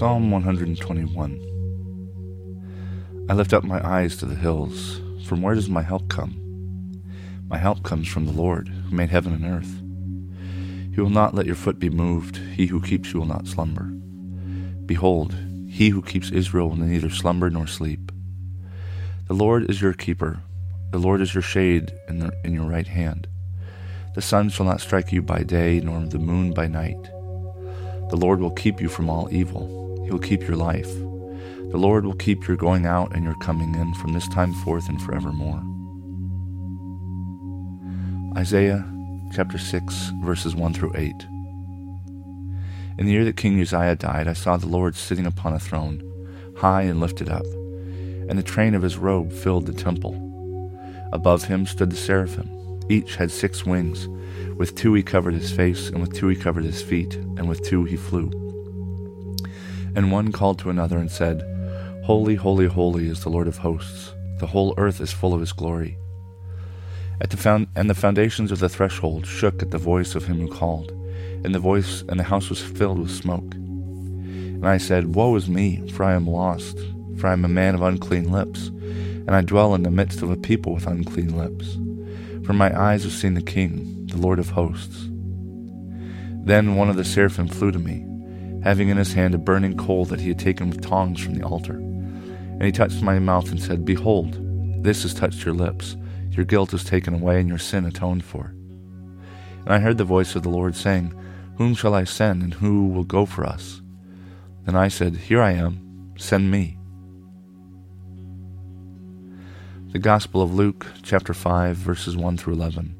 Psalm 121 I lift up my eyes to the hills. From where does my help come? My help comes from the Lord, who made heaven and earth. He will not let your foot be moved. He who keeps you will not slumber. Behold, he who keeps Israel will neither slumber nor sleep. The Lord is your keeper. The Lord is your shade in, the, in your right hand. The sun shall not strike you by day, nor the moon by night. The Lord will keep you from all evil. He will keep your life. The Lord will keep your going out and your coming in from this time forth and forevermore. Isaiah chapter 6, verses 1 through 8. In the year that King Uzziah died, I saw the Lord sitting upon a throne, high and lifted up, and the train of his robe filled the temple. Above him stood the seraphim. Each had six wings. With two he covered his face, and with two he covered his feet, and with two he flew. And one called to another and said, Holy, holy, holy is the Lord of hosts. The whole earth is full of his glory. The found- and the foundations of the threshold shook at the voice of him who called, and the voice and the house was filled with smoke. And I said, Woe is me, for I am lost, for I am a man of unclean lips, and I dwell in the midst of a people with unclean lips. For my eyes have seen the King, the Lord of hosts. Then one of the seraphim flew to me having in his hand a burning coal that he had taken with tongs from the altar. And he touched my mouth and said, Behold, this has touched your lips. Your guilt is taken away, and your sin atoned for. And I heard the voice of the Lord saying, Whom shall I send, and who will go for us? Then I said, Here I am, send me. The Gospel of Luke, chapter 5, verses 1 through 11.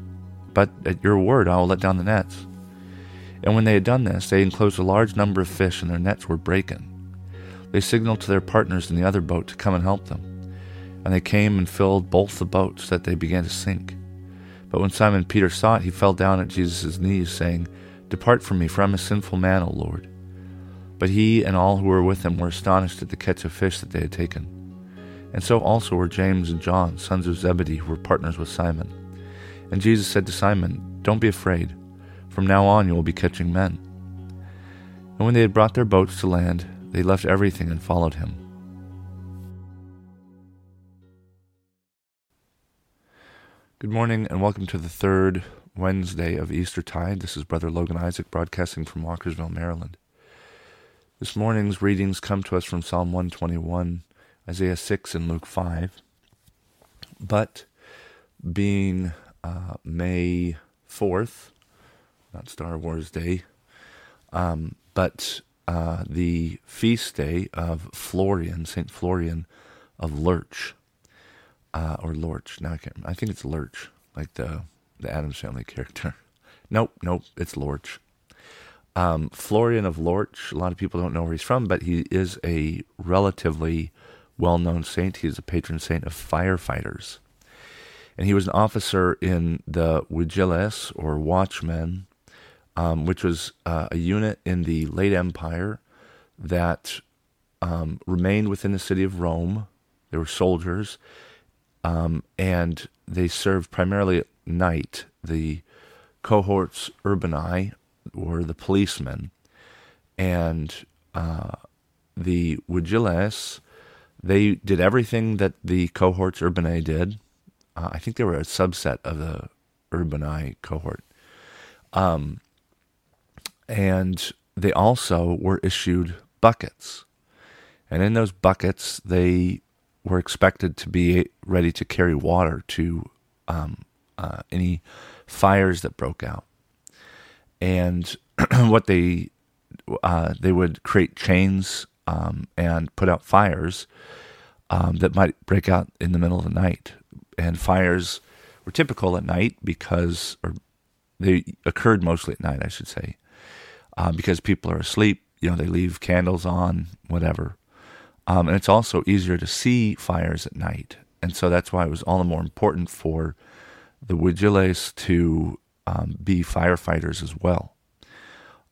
but at your word I will let down the nets. And when they had done this, they enclosed a large number of fish, and their nets were breaking. They signaled to their partners in the other boat to come and help them. And they came and filled both the boats, that they began to sink. But when Simon Peter saw it, he fell down at Jesus' knees, saying, Depart from me, for I am a sinful man, O Lord. But he and all who were with him were astonished at the catch of fish that they had taken. And so also were James and John, sons of Zebedee, who were partners with Simon. And Jesus said to Simon, Don't be afraid. From now on you will be catching men. And when they had brought their boats to land, they left everything and followed him. Good morning and welcome to the third Wednesday of Easter tide. This is Brother Logan Isaac broadcasting from Walkersville, Maryland. This morning's readings come to us from Psalm 121, Isaiah 6, and Luke 5. But being uh, May 4th, not Star Wars Day, um, but uh, the feast day of Florian, St. Florian of Lurch, uh, or Lorch. Now I can't I think it's Lurch, like the, the Addams Family character. Nope, nope, it's Lorch. Um, Florian of Lorch, a lot of people don't know where he's from, but he is a relatively well known saint. He's a patron saint of firefighters and he was an officer in the Vigiles or Watchmen, um, which was uh, a unit in the late Empire that um, remained within the city of Rome. They were soldiers, um, and they served primarily at night. The cohorts urbanae were the policemen, and uh, the Vigiles, they did everything that the cohorts urbanae did uh, I think they were a subset of the Urbanae cohort. Um, and they also were issued buckets. And in those buckets, they were expected to be ready to carry water to um, uh, any fires that broke out. And what they uh, they would create chains um, and put out fires um, that might break out in the middle of the night. And fires were typical at night because, or they occurred mostly at night, I should say, uh, because people are asleep. You know, they leave candles on, whatever. Um, and it's also easier to see fires at night. And so that's why it was all the more important for the Wigiles to um, be firefighters as well.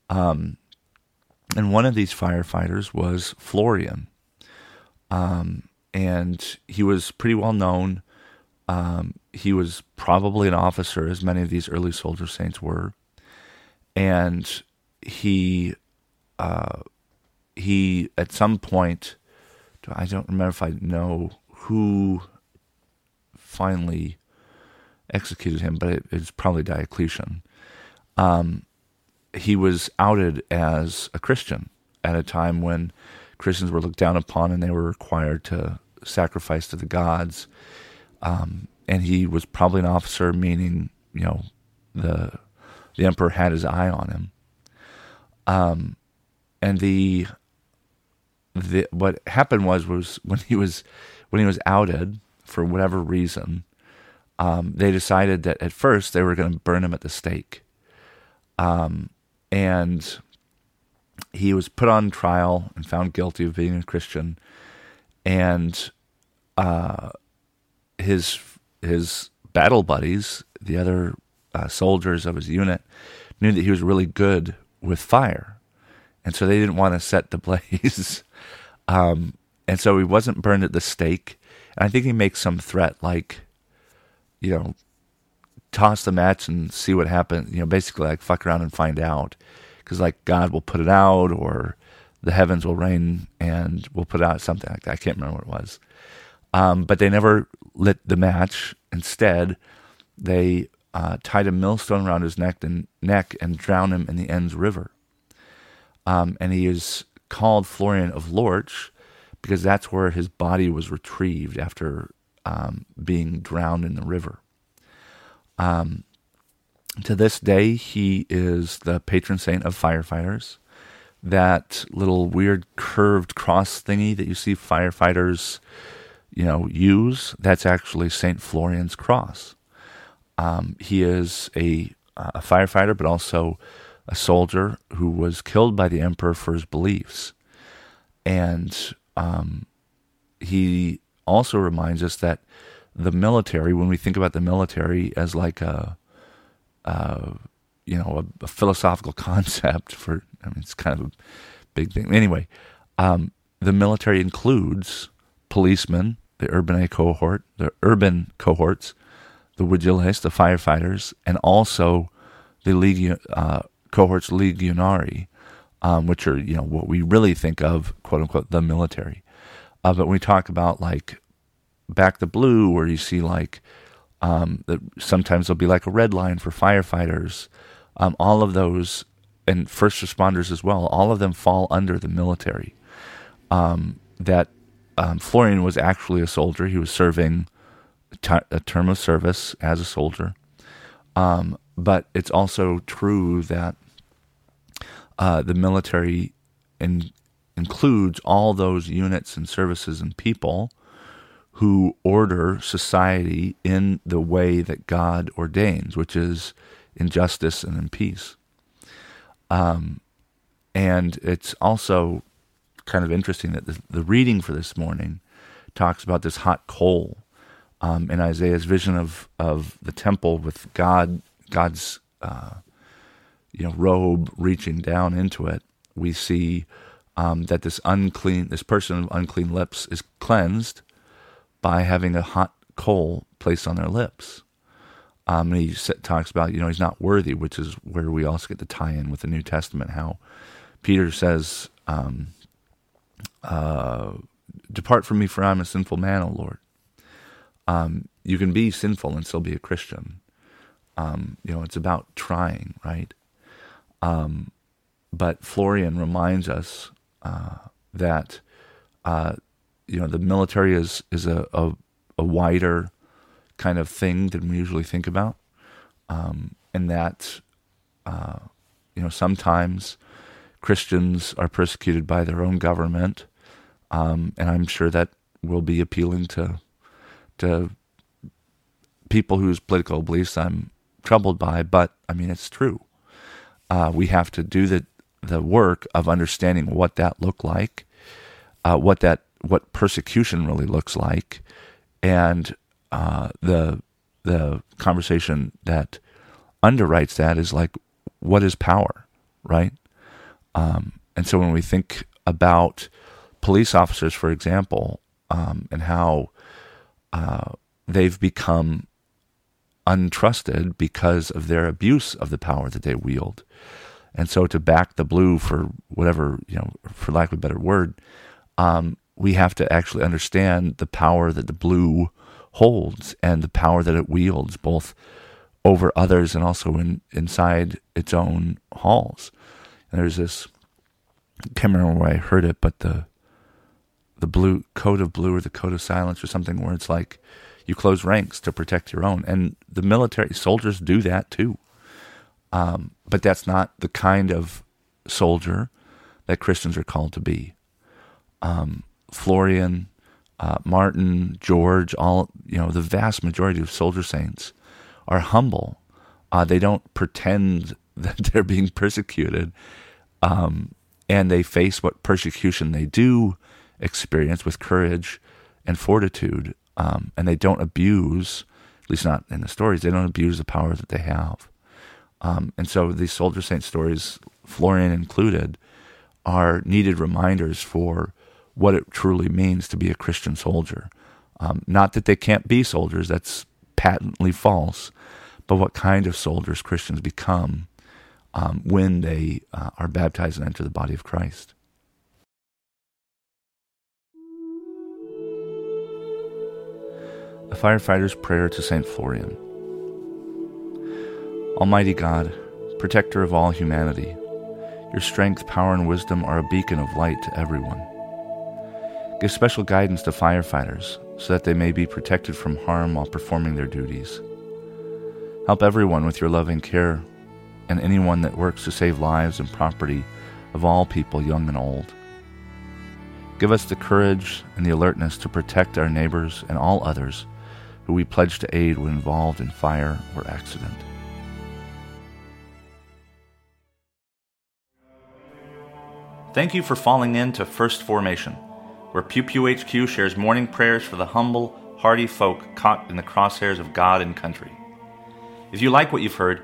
Um, and one of these firefighters was Florian. Um, and he was pretty well known. Um, he was probably an officer, as many of these early soldier saints were. And he, uh, he at some point, I don't remember if I know who finally executed him, but it, it's probably Diocletian. Um, he was outed as a Christian at a time when Christians were looked down upon and they were required to sacrifice to the gods. Um, and he was probably an officer, meaning you know the the emperor had his eye on him. Um, and the the what happened was was when he was when he was outed for whatever reason, um, they decided that at first they were going to burn him at the stake. Um, and he was put on trial and found guilty of being a Christian, and uh, his his battle buddies, the other uh, soldiers of his unit, knew that he was really good with fire, and so they didn't want to set the blaze. um, and so he wasn't burned at the stake. And I think he makes some threat like, you know, toss the match and see what happens. You know, basically like fuck around and find out, because like God will put it out or the heavens will rain and we'll put out something like that. I can't remember what it was. Um, but they never lit the match. Instead, they uh, tied a millstone around his neck and neck and drowned him in the Enns River. Um, and he is called Florian of Lorch because that's where his body was retrieved after um, being drowned in the river. Um, to this day, he is the patron saint of firefighters. That little weird curved cross thingy that you see firefighters, you know, use, that's actually Saint Florian's cross. Um, he is a, a firefighter, but also a soldier who was killed by the emperor for his beliefs. And um, he also reminds us that the military, when we think about the military as like a, uh, you know, a, a, philosophical concept for, I mean, it's kind of a big thing. Anyway, um, the military includes policemen, the urban cohort, the urban cohorts, the vigiles, the firefighters, and also the legion, uh, cohorts legionari, um, which are you know what we really think of, quote unquote, the military. Uh, but when we talk about like back the blue, where you see like um, sometimes there'll be like a red line for firefighters. Um, all of those and first responders as well. All of them fall under the military. Um, that um, Florian was actually a soldier. He was serving a term of service as a soldier. Um, but it's also true that uh, the military in, includes all those units and services and people who order society in the way that God ordains, which is in justice and in peace. Um, and it's also kind of interesting that the, the, reading for this morning talks about this hot coal um, in Isaiah's vision of, of the temple with God God's uh, you know robe reaching down into it. We see um, that this unclean this person of unclean lips is cleansed by having a hot coal placed on their lips. Um, and he talks about, you know, he's not worthy, which is where we also get the tie in with the New Testament, how Peter says, um, uh, Depart from me, for I'm a sinful man, O Lord. Um, you can be sinful and still be a Christian. Um, you know, it's about trying, right? Um, but Florian reminds us uh, that uh, you know the military is is a, a, a wider kind of thing than we usually think about, um, and that uh, you know sometimes Christians are persecuted by their own government, um, and I'm sure that will be appealing to to people whose political beliefs I'm troubled by. But I mean, it's true. Uh, we have to do the the work of understanding what that looked like, uh, what that what persecution really looks like, and uh, the the conversation that underwrites that is like, what is power, right? Um, and so when we think about police officers, for example, um, and how uh, they've become untrusted because of their abuse of the power that they wield. And so to back the blue for whatever, you know, for lack of a better word, um, we have to actually understand the power that the blue holds and the power that it wields both over others and also in, inside its own halls. And there's this, I can't remember where I heard it, but the the blue code of blue or the code of silence or something where it's like you close ranks to protect your own. And the military soldiers do that too. Um, but that's not the kind of soldier that Christians are called to be. Um, Florian, uh, Martin, George, all you know, the vast majority of soldier saints are humble. Uh, they don't pretend that they're being persecuted, um, and they face what persecution they do experience with courage and fortitude, um, and they don't abuse, at least not in the stories, they don't abuse the power that they have. Um, and so these soldier saint stories, Florian included, are needed reminders for what it truly means to be a Christian soldier. Um, not that they can't be soldiers, that's patently false, but what kind of soldiers Christians become um, when they uh, are baptized and enter the body of Christ. A firefighter's prayer to St. Florian. Almighty God, protector of all humanity, your strength, power, and wisdom are a beacon of light to everyone. Give special guidance to firefighters so that they may be protected from harm while performing their duties. Help everyone with your loving care and anyone that works to save lives and property of all people, young and old. Give us the courage and the alertness to protect our neighbors and all others who we pledge to aid when involved in fire or accident. Thank you for falling in to First Formation, where Pew Pew HQ shares morning prayers for the humble, hardy folk caught in the crosshairs of God and country. If you like what you've heard,